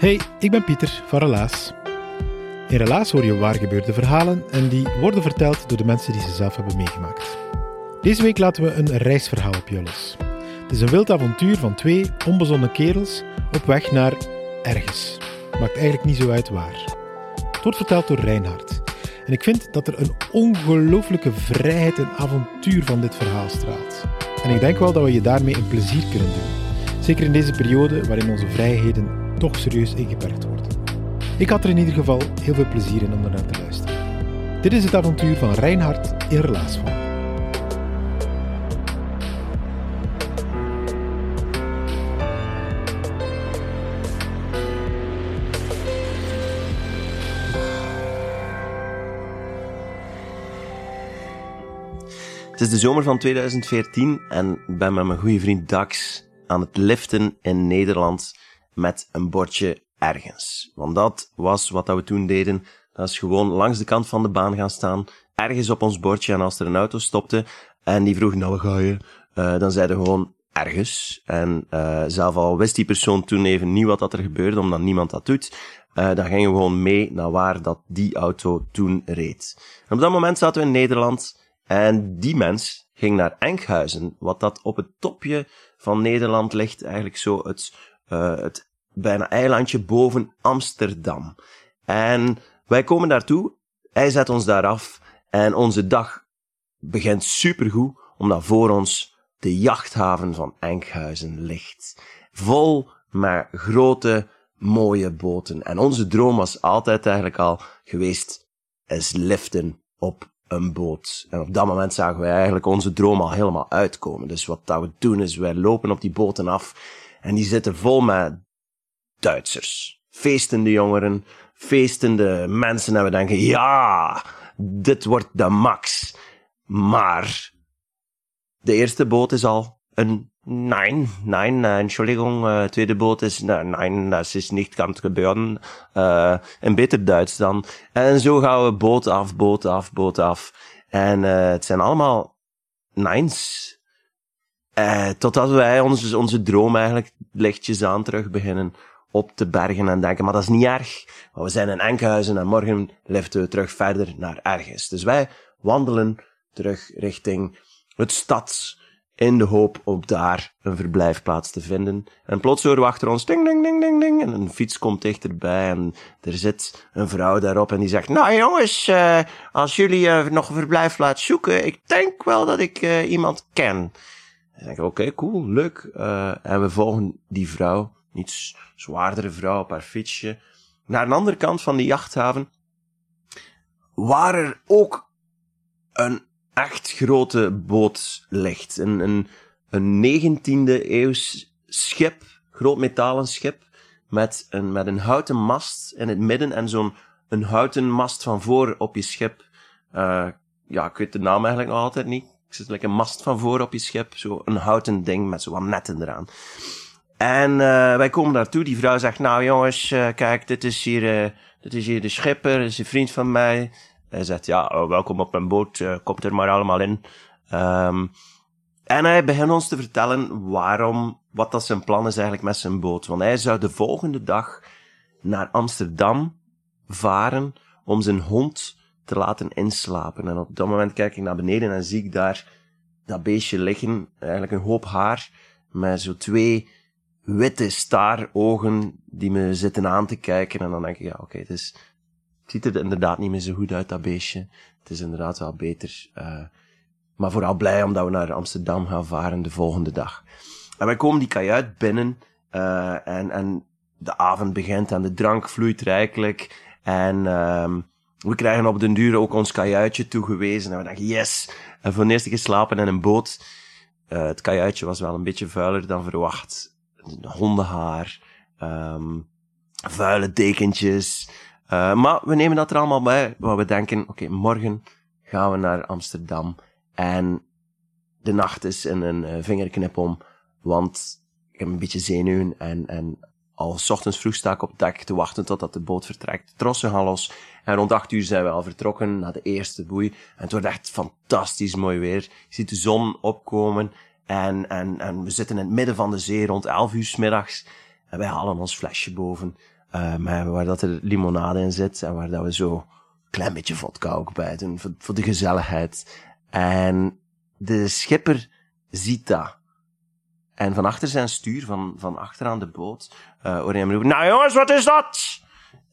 Hey, ik ben Pieter van Relaas. In Relaas hoor je waargebeurde verhalen en die worden verteld door de mensen die ze zelf hebben meegemaakt. Deze week laten we een reisverhaal op je. Het is een wild avontuur van twee onbezonnen kerels op weg naar ergens. Maakt eigenlijk niet zo uit waar. Het wordt verteld door Reinhard. En ik vind dat er een ongelooflijke vrijheid en avontuur van dit verhaal straalt. En ik denk wel dat we je daarmee een plezier kunnen doen. Zeker in deze periode waarin onze vrijheden toch serieus ingeperkt worden. Ik had er in ieder geval heel veel plezier in om ernaar te luisteren. Dit is het avontuur van Reinhard in Relaasvorm. Het is de zomer van 2014 en ik ben met mijn goede vriend Dax aan het liften in Nederland met een bordje ergens. Want dat was wat we toen deden. Dat is gewoon langs de kant van de baan gaan staan, ergens op ons bordje. En als er een auto stopte en die vroeg, nou, ga je? Uh, dan zeiden we gewoon ergens. En uh, zelf al wist die persoon toen even niet wat dat er gebeurde, omdat niemand dat doet. Uh, dan gingen we gewoon mee naar waar dat die auto toen reed. Op dat moment zaten we in Nederland en die mens ging naar Enkhuizen, wat dat op het topje van Nederland ligt, eigenlijk zo het, het bijna eilandje boven Amsterdam. En wij komen daartoe, hij zet ons daar af en onze dag begint supergoed, omdat voor ons de jachthaven van Enkhuizen ligt. Vol met grote, mooie boten. En onze droom was altijd eigenlijk al geweest, is liften op een boot. En op dat moment zagen wij eigenlijk onze droom al helemaal uitkomen. Dus wat dat we doen is, wij lopen op die boten af en die zitten vol met Duitsers. Feestende jongeren, feestende mensen en we denken, ja, dit wordt de max. Maar de eerste boot is al een Nein, nein, uh, Entschuldigung, uh, tweede boot is, uh, nein, dat is niet kan gebeuren. Een beter Duits dan. En zo gaan we boot af, boot af, boot af. En uh, het zijn allemaal nines. Totdat wij onze, onze droom eigenlijk lichtjes aan terug beginnen op te bergen en denken, maar dat is niet erg. Maar we zijn in Enkhuizen en morgen liften we terug verder naar ergens. Dus wij wandelen terug richting het stad in de hoop op daar een verblijfplaats te vinden. En plots horen we achter ons ding, ding, ding, ding, ding. En een fiets komt dichterbij en er zit een vrouw daarop en die zegt, nou jongens, uh, als jullie uh, nog een verblijfplaats zoeken, ik denk wel dat ik uh, iemand ken. En denk ik, oké, okay, cool, leuk. en we volgen die vrouw, iets zwaardere vrouw op haar fietsje, naar een andere kant van de jachthaven, waar er ook een echt grote boot ligt. Een, een, een 19e eeuws schip, groot metalen schip, met een, met een houten mast in het midden en zo'n een houten mast van voor op je schip. Uh, ja, ik weet de naam eigenlijk nog altijd niet. Ik zit een mast van voor op je schip, zo een houten ding met zo wat netten eraan. En uh, wij komen daartoe, die vrouw zegt, nou jongens, uh, kijk, dit is hier, uh, dit is hier de schipper, dit is een vriend van mij. Hij zegt, ja, oh, welkom op mijn boot, komt er maar allemaal in. Um, en hij begint ons te vertellen waarom, wat dat zijn plan is eigenlijk met zijn boot. Want hij zou de volgende dag naar Amsterdam varen om zijn hond te laten inslapen. En op dat moment kijk ik naar beneden en zie ik daar dat beestje liggen, eigenlijk een hoop haar, met zo twee witte staarogen die me zitten aan te kijken. En dan denk ik, ja, oké, het, is, het ziet er inderdaad niet meer zo goed uit, dat beestje. Het is inderdaad wel beter. Uh, maar vooral blij omdat we naar Amsterdam gaan varen de volgende dag. En wij komen die kajuit binnen uh, en, en de avond begint en de drank vloeit rijkelijk. En um, we krijgen op den duur ook ons kajuitje toegewezen. En we denken, yes! En voor de eerste keer slapen in een boot. Uh, het kajuitje was wel een beetje vuiler dan verwacht. Hondenhaar, um, vuile dekentjes. Uh, maar we nemen dat er allemaal bij. Want we denken, oké, morgen gaan we naar Amsterdam. En de nacht is in een uh, vingerknip om. Want ik heb een beetje zenuwen en, en al ochtends vroeg sta ik op dek te wachten totdat de boot vertrekt. De trossen gaan los. En rond acht uur zijn we al vertrokken naar de eerste boei. En het wordt echt fantastisch mooi weer. Je ziet de zon opkomen. En, en, en we zitten in het midden van de zee rond elf uur s middags. En wij halen ons flesje boven. Uh, waar dat er limonade in zit. En waar dat we zo een klein beetje vodka ook bij doen. Voor, voor de gezelligheid. En de schipper ziet dat. En van achter zijn stuur, van, van achteraan de boot, uh, hoor je hem nou jongens, wat is dat?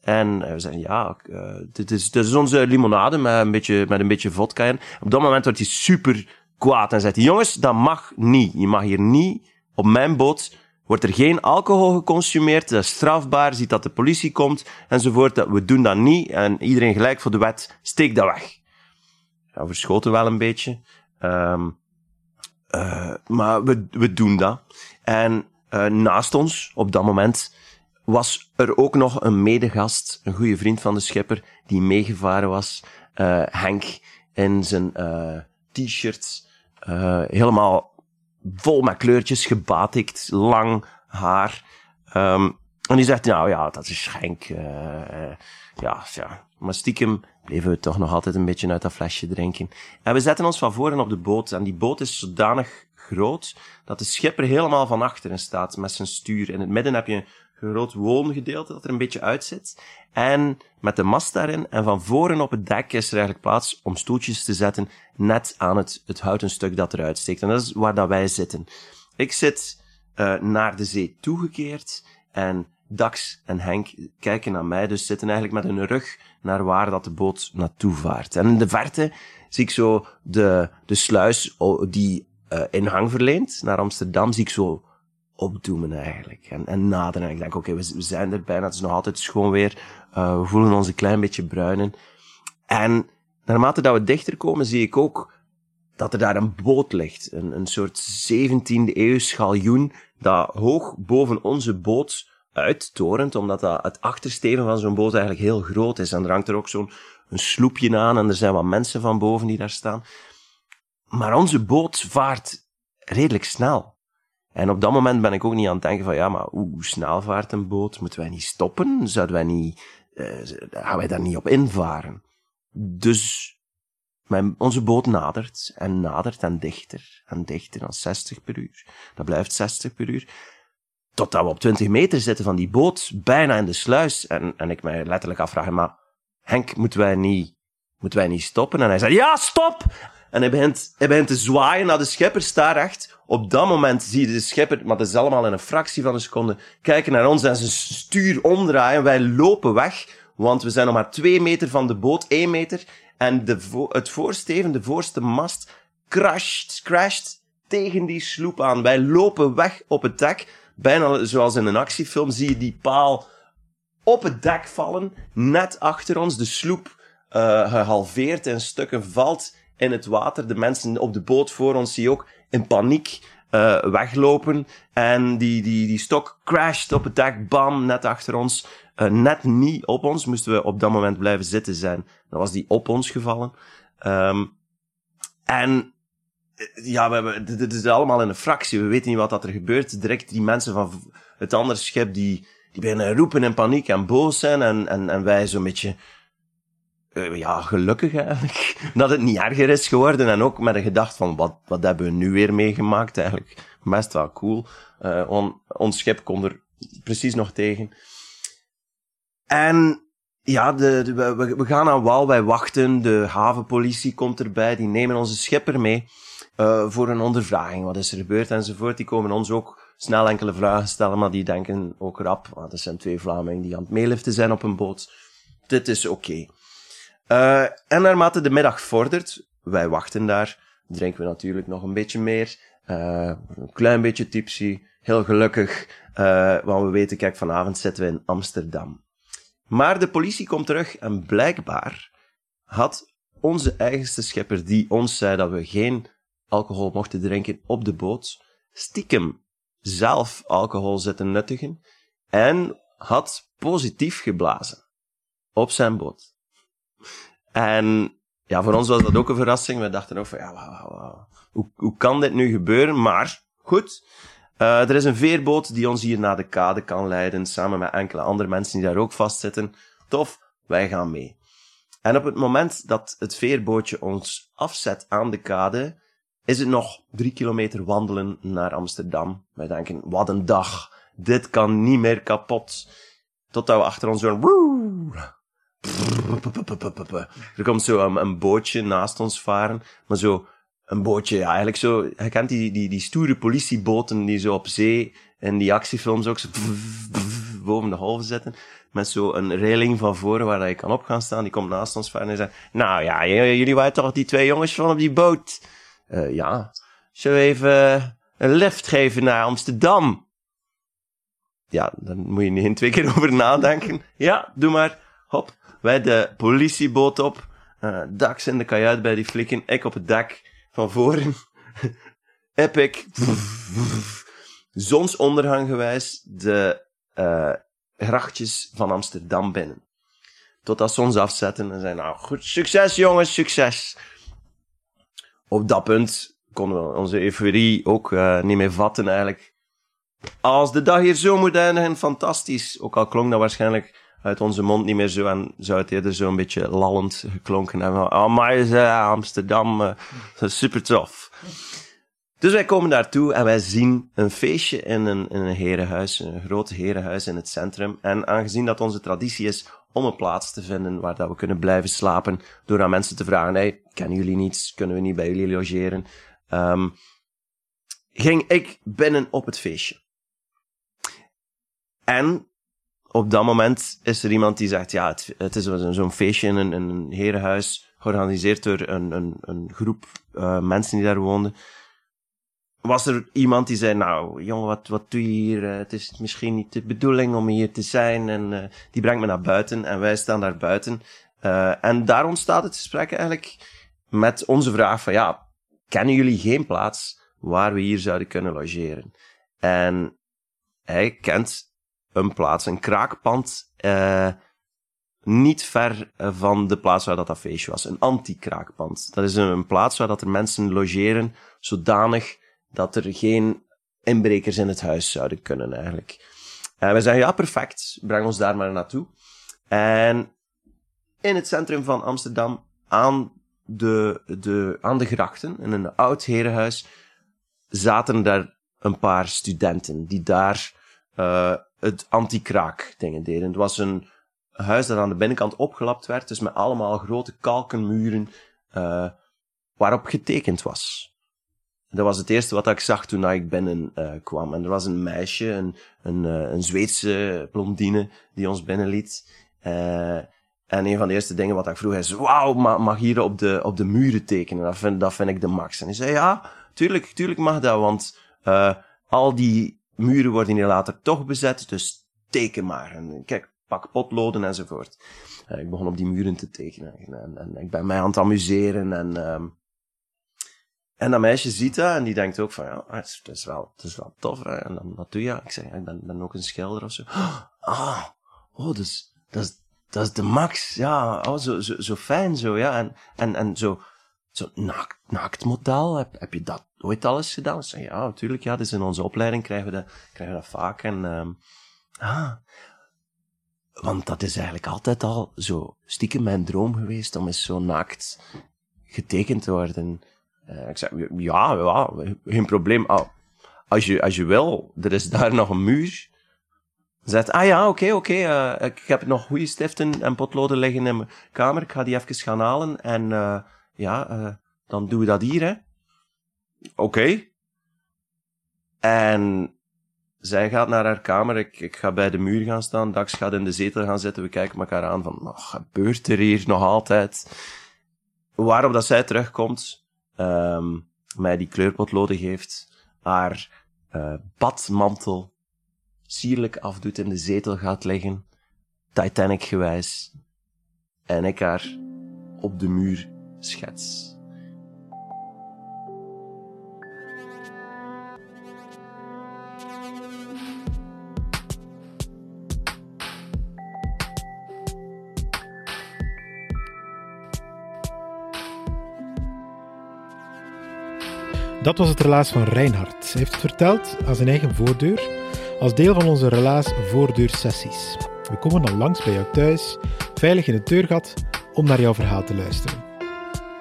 En we zeggen, ja, uh, dit, is, dit is onze limonade met een beetje, met een beetje vodka in. Op dat moment wordt hij super kwaad en zegt jongens, dat mag niet. Je mag hier niet, op mijn boot, wordt er geen alcohol geconsumeerd, dat is strafbaar, ziet dat de politie komt, enzovoort. Dat, we doen dat niet, en iedereen gelijk voor de wet, steek dat weg. Ja, verschoten wel een beetje. Um, uh, maar we, we doen dat. En uh, naast ons, op dat moment, was er ook nog een medegast, een goede vriend van de schipper, die meegevaren was. Uh, Henk, in zijn t-shirt, helemaal vol met kleurtjes, gebatikt, lang haar. Um, en die zegt, nou ja, dat is Henk. ja, ja, maar stiekem bleven we toch nog altijd een beetje uit dat flesje drinken. En we zetten ons van voren op de boot. En die boot is zodanig groot dat de schipper helemaal van achteren staat met zijn stuur. In het midden heb je groot woongedeelte dat er een beetje uitzit. En met de mast daarin. En van voren op het dek is er eigenlijk plaats om stoeltjes te zetten net aan het, het houten stuk dat eruit steekt. En dat is waar dat wij zitten. Ik zit uh, naar de zee toegekeerd en Dax en Henk kijken naar mij, dus zitten eigenlijk met hun rug naar waar dat de boot naartoe vaart. En in de verte zie ik zo de, de sluis die uh, ingang verleent naar Amsterdam, zie ik zo opdoemen eigenlijk. En, en naderen. En ik denk, oké, okay, we, we, zijn er bijna, het is nog altijd schoon weer. Uh, we voelen ons een klein beetje bruinen. En naarmate dat we dichter komen, zie ik ook dat er daar een boot ligt. Een, een soort 17e eeuw schaljoen dat hoog boven onze boot uittorent, omdat dat het achtersteven van zo'n boot eigenlijk heel groot is. En er hangt er ook zo'n een sloepje aan en er zijn wat mensen van boven die daar staan. Maar onze boot vaart redelijk snel. En op dat moment ben ik ook niet aan het denken van, ja, maar hoe snel vaart een boot? Moeten wij niet stoppen? Zouden wij niet, uh, gaan wij daar niet op invaren? Dus mijn, onze boot nadert en nadert en dichter en dichter dan 60 per uur. Dat blijft 60 per uur. Totdat we op 20 meter zitten van die boot, bijna in de sluis. En, en ik mij letterlijk afvraag, maar Henk, moeten wij niet, moeten wij niet stoppen? En hij zei, ja, stop! En hij begint, hij begint te zwaaien naar de schepper, staar echt. Op dat moment zie je de schepper, maar dat is allemaal in een fractie van een seconde, kijken naar ons en zijn stuur omdraaien. Wij lopen weg, want we zijn nog maar twee meter van de boot, één meter. En de het voorsteven, de voorste mast, crasht, crasht tegen die sloep aan. Wij lopen weg op het dek. Bijna zoals in een actiefilm zie je die paal op het dek vallen, net achter ons. De sloep uh, gehalveerd in stukken valt in het water. De mensen op de boot voor ons zie ook in paniek uh, weglopen. En die, die, die stok crasht op het dek, bam, net achter ons. Uh, net niet op ons, moesten we op dat moment blijven zitten zijn. Dan was die op ons gevallen. Um, en eh, ja, we hebben, dit is allemaal in een fractie. We weten niet wat dat er gebeurt. Direct die mensen van het andere schip, die, die beginnen roepen in paniek en boos zijn. En, en, en wij zo'n beetje uh, ja, gelukkig eigenlijk. Dat het niet erger is geworden. En ook met de gedachte van, wat, wat hebben we nu weer meegemaakt? Eigenlijk best wel cool. Uh, on, ons schip komt er precies nog tegen. En ja, de, we, we gaan aan wal, wij wachten. De havenpolitie komt erbij, die nemen onze schipper mee uh, voor een ondervraging. Wat is er gebeurd enzovoort. Die komen ons ook snel enkele vragen stellen, maar die denken ook rap, want er zijn twee Vlamingen die aan het meeliften zijn op een boot. Dit is oké. Uh, en naarmate de middag vordert, wij wachten daar, drinken we natuurlijk nog een beetje meer, uh, een klein beetje tipsy, heel gelukkig, uh, want we weten, kijk, vanavond zitten we in Amsterdam. Maar de politie komt terug en blijkbaar had onze eigenste schepper, die ons zei dat we geen alcohol mochten drinken op de boot, stiekem zelf alcohol zitten nuttigen en had positief geblazen op zijn boot. En ja, voor ons was dat ook een verrassing. We dachten ook van, ja, wow, wow, Hoe, hoe kan dit nu gebeuren? Maar, goed. Uh, er is een veerboot die ons hier naar de kade kan leiden, samen met enkele andere mensen die daar ook vastzitten. Tof, wij gaan mee. En op het moment dat het veerbootje ons afzet aan de kade, is het nog drie kilometer wandelen naar Amsterdam. Wij denken, wat een dag. Dit kan niet meer kapot. Totdat we achter ons zo'n... Er komt zo een, een, bootje naast ons varen. Maar zo een bootje, ja, eigenlijk zo... Je kent die, die, die stoere politieboten die zo op zee in die actiefilms ook zo boven de halve zitten. Met zo een railing van voren waar je kan op gaan staan. Die komt naast ons varen en zegt... Nou ja, jullie waren toch die twee jongens van op die boot? Uh, ja, zullen we even een lift geven naar Amsterdam? Ja, dan moet je niet twee keer over nadenken. Ja, doe maar. Hop, wij de politieboot op. Uh, Dax in de kajuit bij die flikken. Ik op het dak van voren. Epic. Zonsondergang gewijs de uh, grachtjes van Amsterdam binnen. Totdat ze ons afzetten en zeiden, nou goed, succes jongens, succes op dat punt konden we onze euforie ook uh, niet meer vatten eigenlijk. Als de dag hier zo moet eindigen, fantastisch. Ook al klonk dat waarschijnlijk uit onze mond niet meer zo en zou het eerder zo een beetje lallend geklonken hebben. Oh, maar uh, Amsterdam, uh, super tof. Dus wij komen daartoe en wij zien een feestje in een, in een herenhuis, een groot herenhuis in het centrum. En aangezien dat onze traditie is om een plaats te vinden waar dat we kunnen blijven slapen, door aan mensen te vragen, hey, kennen jullie niets? Kunnen we niet bij jullie logeren? Um, ging ik binnen op het feestje. En op dat moment is er iemand die zegt, ja, het, het is zo'n feestje in een, een herenhuis, georganiseerd door een, een, een groep uh, mensen die daar woonden was er iemand die zei, nou, jongen, wat, wat doe je hier? Uh, het is misschien niet de bedoeling om hier te zijn. En uh, die brengt me naar buiten en wij staan daar buiten. En daar ontstaat het gesprek eigenlijk met onze vraag van, ja, kennen jullie geen plaats waar we hier zouden kunnen logeren? En hij kent een plaats, een kraakpand, niet ver van de plaats waar dat, dat feestje was. Een anti-kraakpand. Dat is een, een plaats waar dat er mensen logeren zodanig dat er geen inbrekers in het huis zouden kunnen eigenlijk. En we zeggen, ja, perfect, breng ons daar maar naartoe. En in het centrum van Amsterdam, aan de, de, aan de grachten, in een oud herenhuis, zaten daar een paar studenten die daar het anti-kraak dingen deden. Het was een huis dat aan de binnenkant opgelapt werd, dus met allemaal grote kalkenmuren uh, waarop getekend was. Dat was het eerste wat ik zag toen ik binnen uh, kwam. En er was een meisje, een, een, uh, een Zweedse blondine, die ons binnenliet. En een van de eerste dingen wat ik vroeg is, wauw, mag, mag hier op de, op de muren tekenen? Dat vind, dat vind ik de max. En hij zei, ja, tuurlijk, tuurlijk mag dat, want al die muren worden hier later toch bezet, dus teken maar. En kijk, pak potloden enzovoort. En ik begon op die muren te tekenen. En, en, ik ben mij aan het amuseren en... Um, en dat meisje ziet dat en die denkt ook van, ja, het is, wel, het is wel tof. Hè? En dan, wat doe je? Ik zeg, ik ben, ben ook een schilder of zo. Ah, oh, dus, dat is, dat is de max. Ja, oh, zo, zo, zo fijn zo, ja. En, en, en zo, zo naakt, naaktmodel, heb, heb je dat ooit alles gedaan? Zeg, ja, natuurlijk, ja, dus in onze opleiding krijgen we dat, krijgen we dat vaak. En, um, ah, want dat is eigenlijk altijd al zo stiekem mijn droom geweest om eens zo naakt getekend te worden. Uh, ik zei, ja, ja, geen probleem. Ah, als, je, als je wil, er is daar nog een muur. Zegt, ah ja, oké, oké. Uh, ik heb nog goede stiften en potloden liggen in mijn kamer. Ik ga die even gaan halen. En uh, ja, dan doen we dat hier, hè. Oké. En zij gaat naar haar kamer, ik, ik ga bij de muur gaan staan, Dax gaat in de zetel gaan zitten, we kijken elkaar aan van, wat gebeurt er hier nog altijd? Waarop dat zij terugkomt, um, mij die kleurpotloden geeft, haar uh, badmantel sierlijk afdoet, in de zetel gaat liggen, Titanic gewijs, en ik haar op de muur schets. Dat was het relaas van Reinhard. Hij heeft het verteld aan zijn eigen voordeur, als deel van onze relaas voordeursessies. We komen dan langs bij jou thuis, veilig in het deurgat, om naar jouw verhaal te luisteren.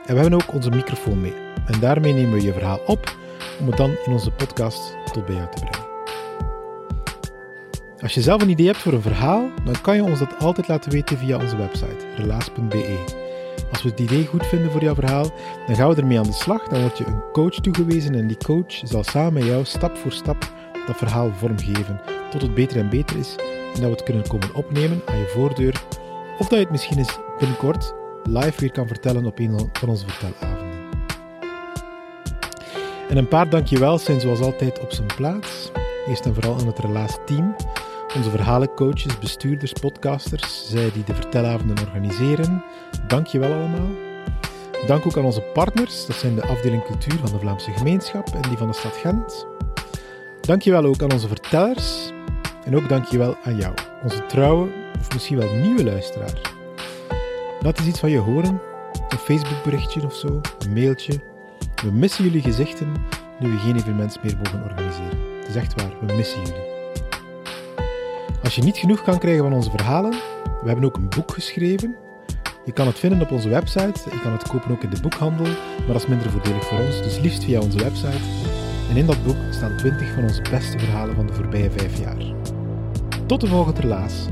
En we hebben ook onze microfoon mee. En daarmee nemen we je verhaal op, om het dan in onze podcast tot bij jou te brengen. Als je zelf een idee hebt voor een verhaal, dan kan je ons dat altijd laten weten via onze website, relaas.be. Als we het idee goed vinden voor jouw verhaal, dan gaan we ermee aan de slag. Dan word je een coach toegewezen en die coach zal samen met jou stap voor stap dat verhaal vormgeven tot het beter en beter is en dat we het kunnen komen opnemen aan je voordeur of dat je het misschien eens binnenkort live weer kan vertellen op een van onze vertelavonden. En een paar dankjewel zijn zoals altijd op zijn plaats. Eerst en vooral aan het Relaas team, onze verhalencoaches, bestuurders, podcasters, zij die de vertelavonden organiseren. Dank je wel allemaal. Dank ook aan onze partners, dat zijn de afdeling cultuur van de Vlaamse gemeenschap en die van de stad Gent. Dank je wel ook aan onze vertellers. En ook dank je wel aan jou, onze trouwe of misschien wel nieuwe luisteraar. Laat eens iets van je horen, een Facebookberichtje of zo, een mailtje. We missen jullie gezichten nu we geen evenement meer mogen organiseren. Het is echt waar, we missen jullie. Als je niet genoeg kan krijgen van onze verhalen, we hebben ook een boek geschreven. Je kan het vinden op onze website, je kan het kopen ook in de boekhandel, maar dat is minder voordelig voor ons, dus liefst via onze website. En in dat boek staan 20 van onze beste verhalen van de voorbije vijf jaar. Tot de volgende relaas.